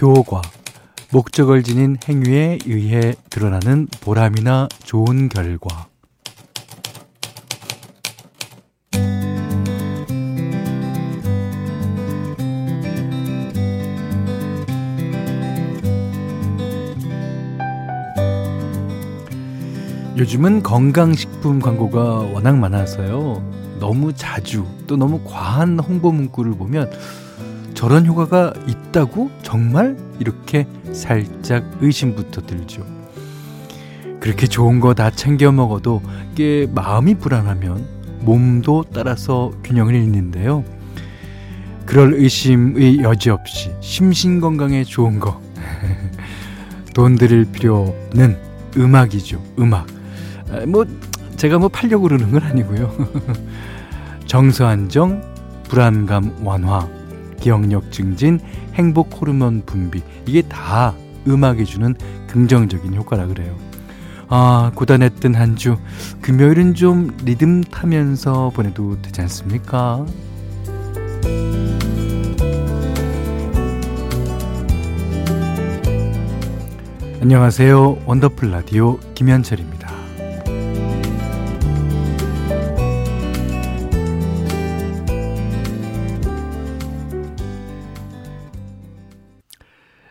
효과, 목적을 지닌 행위에 의해 드러나는 보람이나 좋은 결과. 요즘은 건강식품 광고가 워낙 많아서요. 너무 자주 또 너무 과한 홍보 문구를 보면 저런 효과가 있다고? 정말? 이렇게 살짝 의심부터 들죠. 그렇게 좋은 거 다 챙겨 먹어도 이게 마음이 불안하면 몸도 따라서 균형을 잃는데요. 그럴 의심의 여지 없이 심신 건강에 좋은 거. 돈 들일 필요는 음악이죠. 음악. 아, 뭐 제가 뭐 팔려고 그러는 건 아니고요. 정서안정, 불안감 완화, 기억력 증진, 행복 호르몬 분비 이게 다 음악이 주는 긍정적인 효과라 그래요. 아 고단했던 한 주 금요일은 좀 리듬 타면서 보내도 되지 않습니까? 안녕하세요 원더풀 라디오 김현철입니다.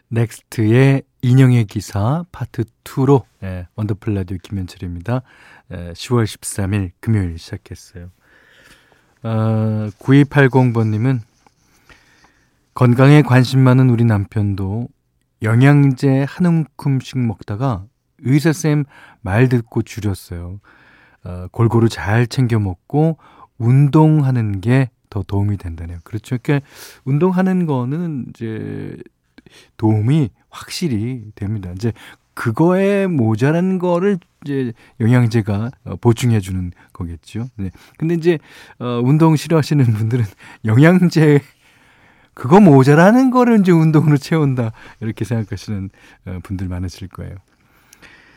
넥스트의 인형의 기사 파트 2로 예, Wonderful 라디오 김현철입니다. 예, 10월 13일 금요일 시작했어요. 어, 9280번님은 건강에 관심 많은 우리 남편도 영양제 한 움큼씩 먹다가 의사쌤 말 듣고 줄였어요. 어, 골고루 잘 챙겨 먹고 운동하는 게 더 도움이 된다네요. 그렇죠. 그러니까 운동하는 거는 이제 도움이 확실히 됩니다. 이제 그거에 모자란 거를 이제 영양제가 어, 보충해 주는 거겠죠. 네. 근데 이제 어 운동 싫어하시는 분들은 영양제 그거 모자라는 거를 이제 운동으로 채운다. 이렇게 생각하시는 어, 분들 많으실 거예요.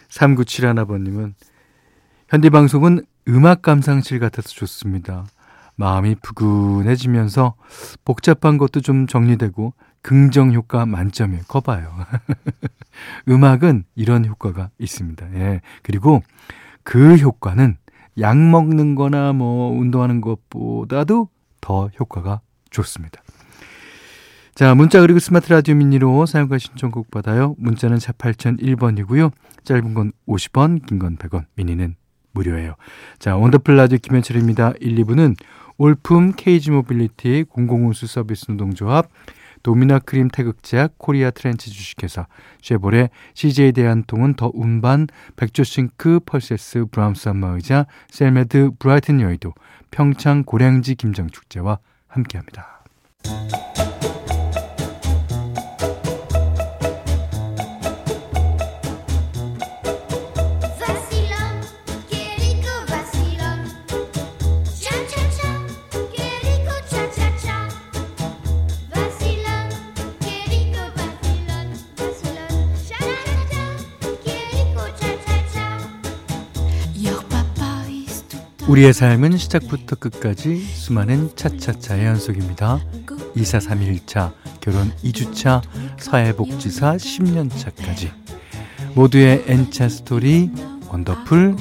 3971아버님은 현대 방송은 음악 감상실 같아서 좋습니다. 마음이 푸근해지면서 복잡한 것도 좀 정리되고 긍정 효과 만점이에요. 거 봐요. 음악은 이런 효과가 있습니다. 예. 그리고 그 효과는 약 먹는 거나 뭐 운동하는 것보다도 더 효과가 좋습니다. 자, 문자 그리고 스마트 라디오 미니로 사용과 신청곡 받아요. 문자는 4 8001번이고요. 짧은 건 50원, 긴 건 100원, 미니는 무료예요. 자, Wonderful 라디오 김현철입니다. 1, 2부는 올품 케이지 모빌리티 공공운수 서비스 노동조합 도미나 크림 태극제약 코리아 트렌치 주식회사 쉐보레 CJ 대한통운 더 운반 백조싱크 펄세스 브라운스 안마의자 셀메드 브라이튼 여의도 평창 고량지 김장축제와 함께합니다. 우리의 삶은 시작부터 끝까지 수많은 차차차의 연속입니다. 2사 3일차, 결혼 2주차, 사회복지사 10년차까지 모두의 N차 스토리 원더풀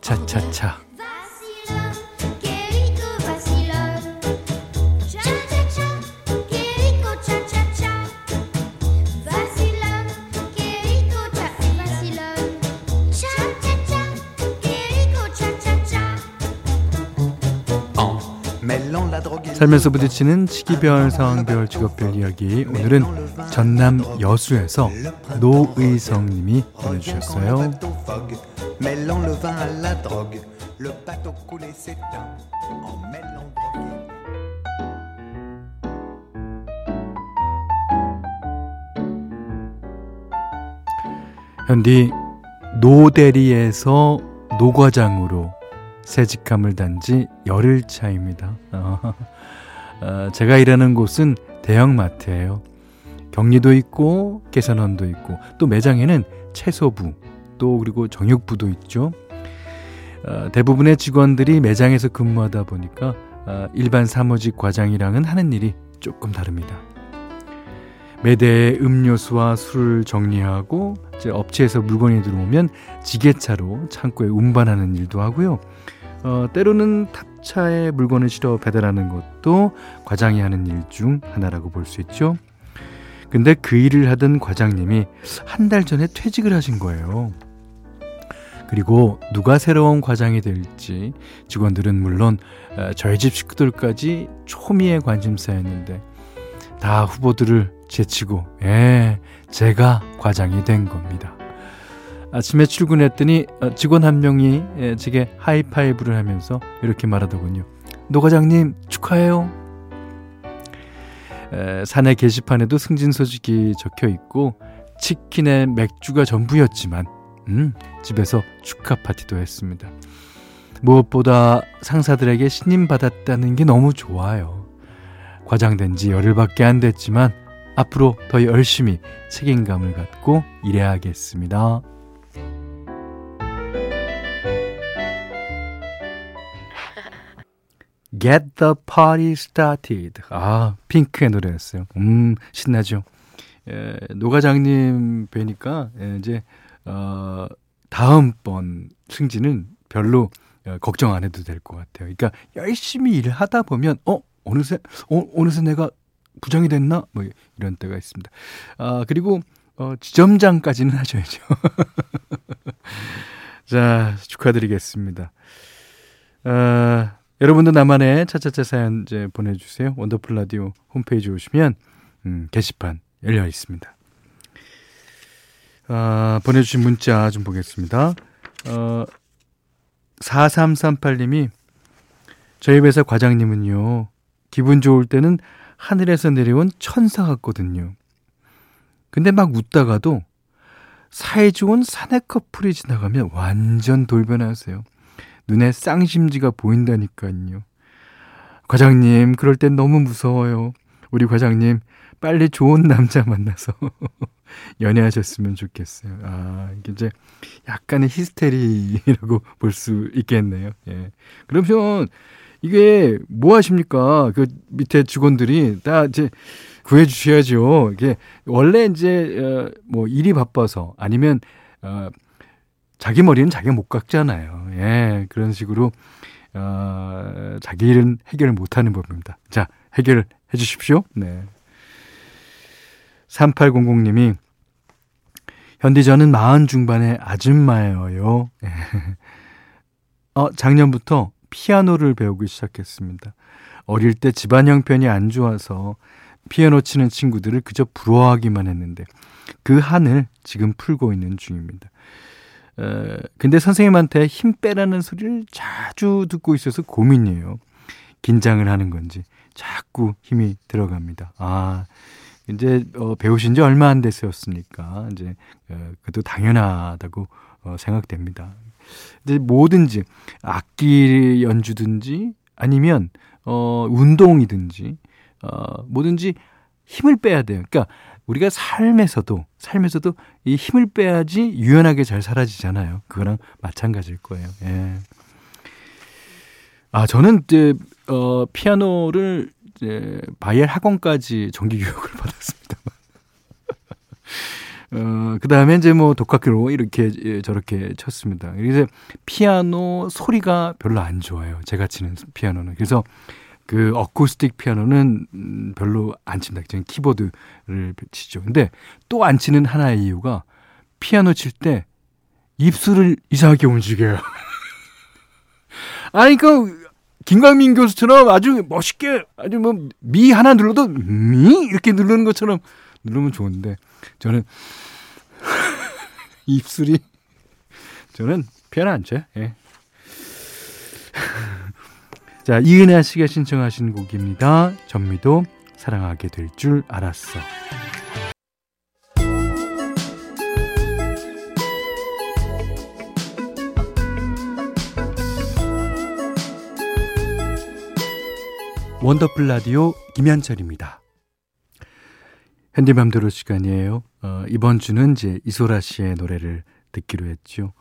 차차차 살면서 부딪히는 치기별, 상황별, 직업별 이야기. 오늘은 전남 여수에서 노의성 님이 보내주셨어요. 현디 노대리에서 노과장으로 새 직함을 단 지 열흘 차입니다. 어. 어, 제가 일하는 곳은 대형마트예요. 격리도 있고 개선원도 있고 또 매장에는 채소부 또 그리고 정육부도 있죠. 어, 대부분의 직원들이 매장에서 근무하다 보니까 어, 일반 사무직 과장이랑은 하는 일이 조금 다릅니다. 매대에 음료수와 술을 정리하고 업체에서 물건이 들어오면 지게차로 창고에 운반하는 일도 하고요. 어, 때로는 탑차에 물건을 실어 배달하는 것도 과장이 하는 일 중 하나라고 볼 수 있죠. 근데 그 일을 하던 과장님이 한 달 전에 퇴직을 하신 거예요. 그리고 누가 새로운 과장이 될지 직원들은 물론 어, 저희 집 식구들까지 초미의 관심사였는데 다 후보들을 제치고 예 제가 과장이 된 겁니다. 아침에 출근했더니 어, 직원 한 명이 예, 제게 하이파이브를 하면서 이렇게 말하더군요. 노 과장님 축하해요. 사내 게시판에도 승진 소식이 적혀 있고 치킨에 맥주가 전부였지만 음, 집에서 축하 파티도 했습니다. 무엇보다 상사들에게 신임 받았다는 게 너무 좋아요. 과장된 지 열흘밖에 안 됐지만 앞으로 더 열심히 책임감을 갖고 일해야겠습니다. Get the party started. 아, 핑크의 노래였어요. 음, 신나죠? 예, 노과장님 뵈니까, 예, 이제, 어, 다음번 승진은 별로 어, 걱정 안 해도 될 것 같아요. 그러니까 열심히 일을 하다 보면, 어, 어느새, 어, 어느새 내가 부장이 됐나? 뭐, 이런 때가 있습니다. 아, 그리고, 어, 지점장까지는 하셔야죠. 자, 축하드리겠습니다. 아, 여러분도 나만의 차차차 사연 이제 보내주세요. 원더풀 라디오 홈페이지 오시면 음, 게시판 열려 있습니다. 아, 보내주신 문자 좀 보겠습니다. 어, 4338님이 저희 회사 과장님은요, 기분 좋을 때는 하늘에서 내려온 천사 같거든요. 근데 막 웃다가도 사이 좋은 사내 커플이 지나가면 완전 돌변하세요. 눈에 쌍심지가 보인다니까요. 과장님, 그럴 땐 너무 무서워요. 우리 과장님, 빨리 좋은 남자 만나서 연애하셨으면 좋겠어요. 아, 이게 이제 약간의 히스테리라고 볼 수 있겠네요. 예. 그러면 이게 뭐 하십니까? 그 밑에 직원들이 다 이제 구해 주셔야죠. 이게 원래 이제 어, 뭐 일이 바빠서 아니면 어 자기 머리는 자기가 못 깎잖아요. 예, 그런 식으로 어, 자기 일은 해결을 못하는 법입니다. 자, 해결해 주십시오. 네. 3800님이 현디 저는 마흔 중반의 아줌마예요. 예. 어, 작년부터 피아노를 배우기 시작했습니다. 어릴 때 집안 형편이 안 좋아서 피아노 치는 친구들을 그저 부러워하기만 했는데 그 한을 지금 풀고 있는 중입니다. 어, 근데 선생님한테 힘 빼라는 소리를 자주 듣고 있어서 고민이에요. 긴장을 하는 건지 자꾸 힘이 들어갑니다. 아, 이제 어, 배우신 지 얼마 안 됐었으니까 이제 어, 그것도 당연하다고 어, 생각됩니다. 이제 뭐든지 악기 연주든지 아니면 어, 운동이든지 어, 뭐든지 힘을 빼야 돼요. 그러니까 우리가 삶에서도 삶에서도 이 힘을 빼야지 유연하게 잘 살아지잖아요. 그거랑 마찬가지일 거예요. 예. 아 저는 이제 어 피아노를 이제 바이엘 하권까지 정기 교육을 받았습니다. 어, 그 다음에 이제 뭐 독학으로 이렇게 예, 저렇게 쳤습니다. 그래서 피아노 소리가 별로 안 좋아요. 제가 치는 피아노는. 그래서 그 어쿠스틱 피아노는 음, 별로 안 칩니다. 저는 키보드를 치죠. 근데 또 안 치는 하나의 이유가 피아노 칠 때 입술을 이상하게 움직여요. 아니 그 김광민 교수처럼 아주 멋있게 아주 뭐 미 하나 눌러도 미 이렇게 누르는 것처럼 누르면 좋은데 저는 입술이 저는 피아노 안 쳐요. 예. 자, 이은하 씨가 신청하신 곡입니다. 전미도 사랑하게 될 줄 알았어. 원더풀 라디오 김현철입니다. 현디맘대로 시간이에요. 어, 이번 주는 이제 이소라 씨의 노래를 듣기로 했죠.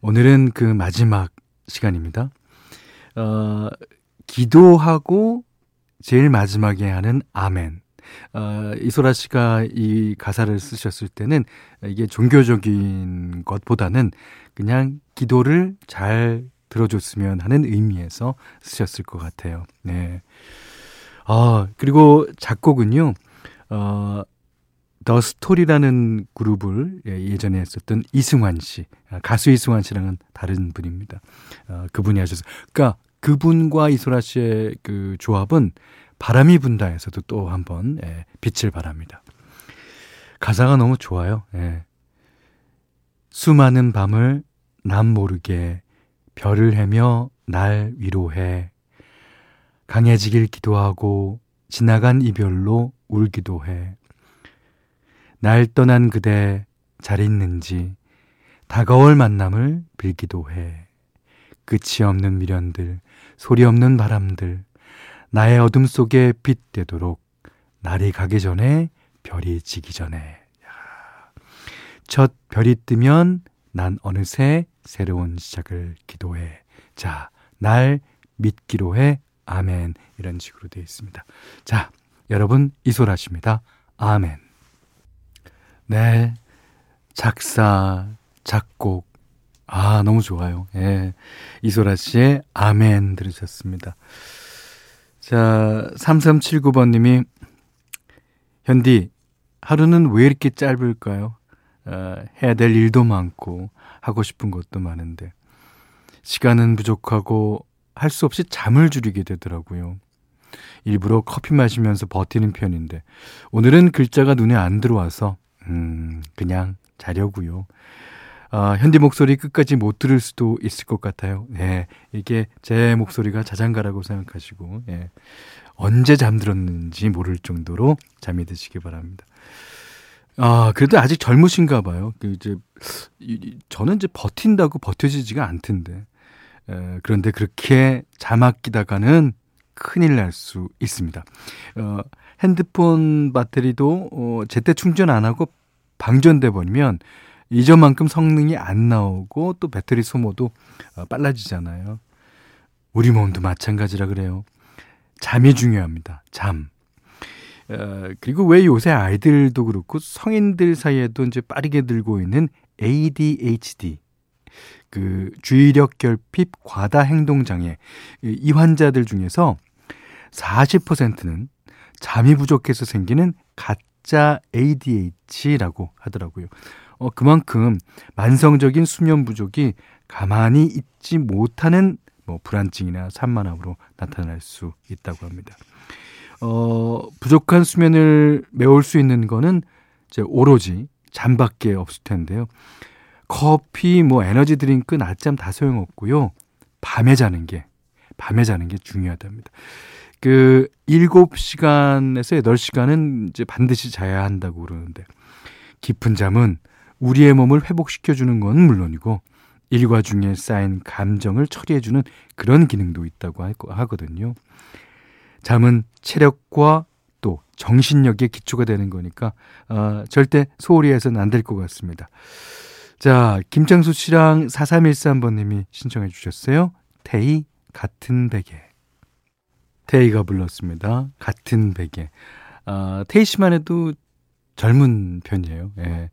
오늘은 그 마지막 시간입니다. 어, 기도하고 제일 마지막에 하는 아멘. 어, 이소라 씨가 이 가사를 쓰셨을 때는 이게 종교적인 것보다는 그냥 기도를 잘 들어줬으면 하는 의미에서 쓰셨을 것 같아요. 네. 아, 그리고 작곡은요, 어, 더 스토리라는 그룹을 예, 예전에 했었던 이승환 씨, 아, 가수 이승환 씨랑은 다른 분입니다. 어, 그분이 하셔서, 그러니까 그분과 이소라 씨의 그 조합은 바람이 분다에서도 또 한번 예, 빛을 발합니다. 가사가 너무 좋아요. 예. 수많은 밤을 남 모르게 별을 헤며 날 위로해 강해지길 기도하고 지나간 이별로 울기도 해. 날 떠난 그대 잘 있는지 다가올 만남을 빌기도 해. 끝이 없는 미련들, 소리 없는 바람들, 나의 어둠 속에 빛 되도록 날이 가기 전에 별이 지기 전에. 첫 별이 뜨면 난 어느새 새로운 시작을 기도해. 자, 날 믿기로 해. 아멘. 이런 식으로 되어 있습니다. 자, 여러분, 이소라십니다. 아멘. 네. 작사, 작곡. 아, 너무 좋아요. 예. 이소라 씨의 아멘 들으셨습니다. 자, 3379번님이, 현디, 하루는 왜 이렇게 짧을까요? 어, 해야 될 일도 많고, 하고 싶은 것도 많은데, 시간은 부족하고, 할 수 없이 잠을 줄이게 되더라고요. 일부러 커피 마시면서 버티는 편인데 오늘은 글자가 눈에 안 들어와서 음 그냥 자려고요. 아, 현디 목소리 끝까지 못 들을 수도 있을 것 같아요. 네, 이게 제 목소리가 자장가라고 생각하시고 예, 언제 잠들었는지 모를 정도로 잠이 드시기 바랍니다. 아, 그래도 아직 젊으신가 봐요. 그 이제 저는 이제 버틴다고 버텨지지가 않던데. 에, 그런데 그렇게 자막기다가는 큰일 날 수 있습니다. 어, 핸드폰 배터리도 어, 제때 충전 안 하고 방전돼 버리면 이전만큼 성능이 안 나오고 또 배터리 소모도 어, 빨라지잖아요. 우리 몸도 마찬가지라 그래요. 잠이 중요합니다. 잠. 어, 그리고 왜 요새 아이들도 그렇고 성인들 사이에도 이제 빠르게 들고 있는 ADHD 그 주의력 결핍 과다 행동 장애 이 환자들 중에서 40%는 잠이 부족해서 생기는 가짜 ADH라고 하더라고요. 어 그만큼 만성적인 수면 부족이 가만히 있지 못하는 뭐 불안증이나 산만함으로 나타날 수 있다고 합니다. 어 부족한 수면을 메울 수 있는 거는 이제 오로지 잠밖에 없을 텐데요. 커피, 뭐 에너지 드링크, 낮잠 다 소용없고요. 밤에 자는 게, 밤에 자는 게 중요하답니다. 그 7시간에서 8시간은 이제 반드시 자야 한다고 그러는데 깊은 잠은 우리의 몸을 회복시켜 주는 건 물론이고 일과 중에 쌓인 감정을 처리해 주는 그런 기능도 있다고 하거든요. 잠은 체력과 또 정신력의 기초가 되는 거니까 어, 절대 소홀히 해서는 안 될 것 같습니다. 자, 김창수 씨랑 4313번님이 신청해 주셨어요. 태희 같은 베개. 태희가 불렀습니다. 같은 베개. 아, 태희 씨만 해도 젊은 편이에요. 예.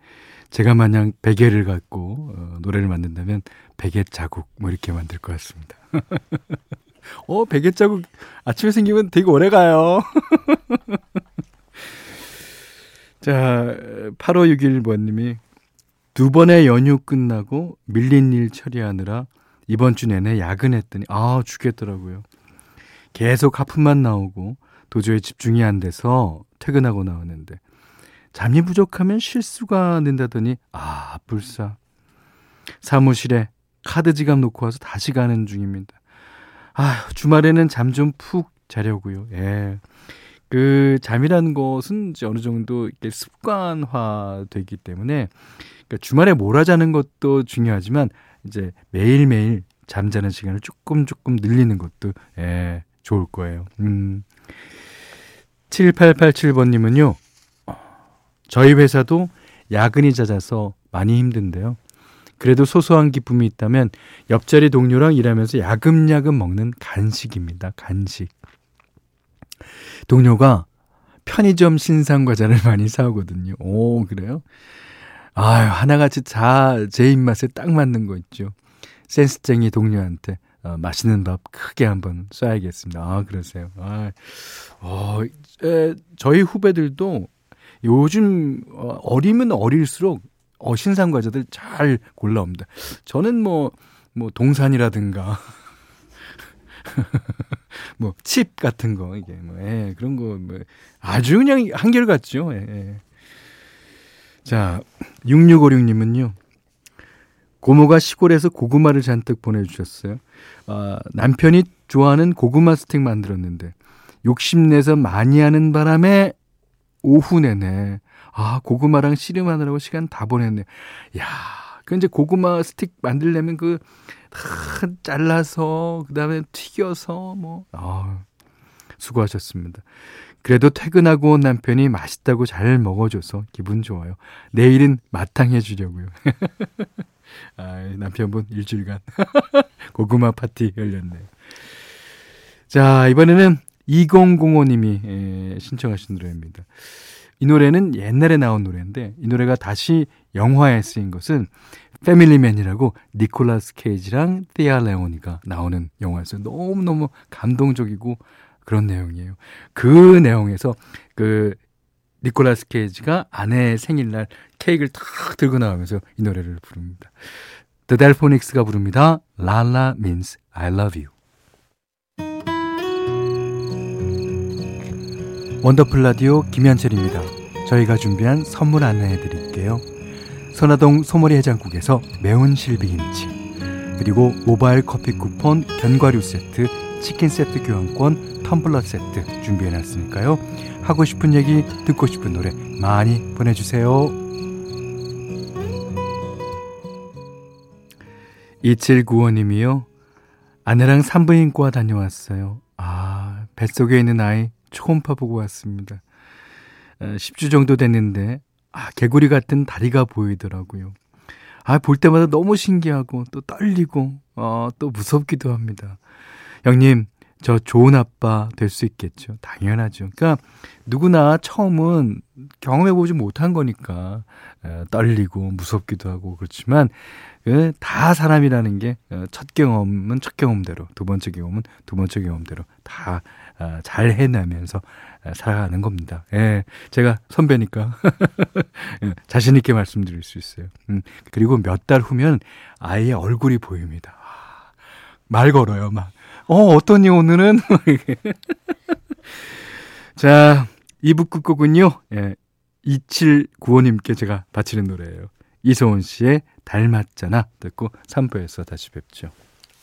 제가 만약 베개를 갖고 어, 노래를 만든다면 베개 자국 뭐 이렇게 만들 것 같습니다. 어, 베개 자국 아침에 생기면 되게 오래 가요. 자, 8561번님이 두 번의 연휴 끝나고 밀린 일 처리하느라 이번 주 내내 야근했더니 아 죽겠더라고요. 계속 하품만 나오고 도저히 집중이 안 돼서 퇴근하고 나왔는데 잠이 부족하면 실수가 는다더니 아 불사 사무실에 카드 지갑 놓고 와서 다시 가는 중입니다. 아 주말에는 잠 좀 푹 자려고요. 예. 그 잠이라는 것은 이제 어느 정도 이렇게 습관화 되기 때문에 그러니까 주말에 몰아자는 것도 중요하지만 이제 매일매일 잠자는 시간을 조금 조금 늘리는 것도 예, 좋을 거예요. 음. 7887번 님은요, 저희 회사도 야근이 잦아서 많이 힘든데요. 그래도 소소한 기쁨이 있다면 옆자리 동료랑 일하면서 야금야금 먹는 간식입니다. 간식. 동료가 편의점 신상 과자를 많이 사오거든요. 오, 그래요? 아유, 하나같이 다 제 입맛에 딱 맞는 거 있죠. 센스쟁이 동료한테 어, 맛있는 밥 크게 한번 쏴야겠습니다. 아, 그러세요. 아, 어, 에, 저희 후배들도 요즘 어, 어리면 어릴수록 어, 신상 과자들 잘 골라옵니다. 저는 뭐, 뭐, 동산이라든가, 뭐, 칩 같은 거, 이게, 뭐, 예, 그런 거, 뭐, 아주 그냥 한결같죠. 예, 예. 자, 6656님은요, 고모가 시골에서 고구마를 잔뜩 보내주셨어요. 아, 남편이 좋아하는 고구마 스틱 만들었는데, 욕심내서 많이 하는 바람에 오후 내내 아, 고구마랑 씨름하느라고 시간 다 보냈네. 야, 그 이제 고구마 스틱 만들려면 그, 다 잘라서, 그 다음에 튀겨서, 뭐, 아, 수고하셨습니다. 그래도 퇴근하고 온 남편이 맛있다고 잘 먹어줘서 기분 좋아요. 내일은 마탕 해 주려고요. 아, 남편분 일주일간 고구마 파티 열렸네요. 자, 이번에는 2005님이 신청하신 노래입니다. 이 노래는 옛날에 나온 노래인데 이 노래가 다시 영화에 쓰인 것은 패밀리맨이라고 니콜라스 케이지랑 티아 레오니가 나오는 영화였어요. 너무너무 감동적이고 그런 내용이에요. 그 내용에서 그 니콜라스 케이지가 아내의 생일날 케이크를 탁 들고 나오면서 이 노래를 부릅니다. The Delphonics가 부릅니다. Lala means I love you. 원더풀 라디오 김현철입니다. 저희가 준비한 선물 안내해 드릴게요. 선화동 소머리 해장국에서 매운 실비김치 그리고 모바일 커피 쿠폰 견과류 세트 치킨 세트 교환권 텀블러 세트 준비해 놨으니까요. 하고 싶은 얘기 듣고 싶은 노래 많이 보내주세요. 2795님이요. 아내랑 산부인과 다녀왔어요. 아, 뱃속에 있는 아이 초음파 보고 왔습니다. 10주 어, 정도 됐는데 아, 개구리 같은 다리가 보이더라고요. 아, 볼 때마다 너무 신기하고 또 떨리고 어, 또 무섭기도 합니다. 형님, 저 좋은 아빠 될 수 있겠죠. 당연하죠. 그러니까 누구나 처음은 경험해보지 못한 거니까 에, 떨리고 무섭기도 하고 그렇지만 그, 다 사람이라는 게첫 어, 경험은 첫 경험대로 두 번째 경험은 두 번째 경험대로 다 어, 잘 해내면서 어, 살아가는 겁니다. 예, 제가 선배니까 예, 자신 있게 말씀드릴 수 있어요. 음, 그리고 몇 달 후면 아이의 얼굴이 보입니다. 아, 말 걸어요, 막. 어, 어떠니 오늘은? 자, 2부 끝곡은요. 예, 2795님께 제가 바치는 노래예요. 이소은 씨의 닮았잖아 듣고 3부에서 다시 뵙죠.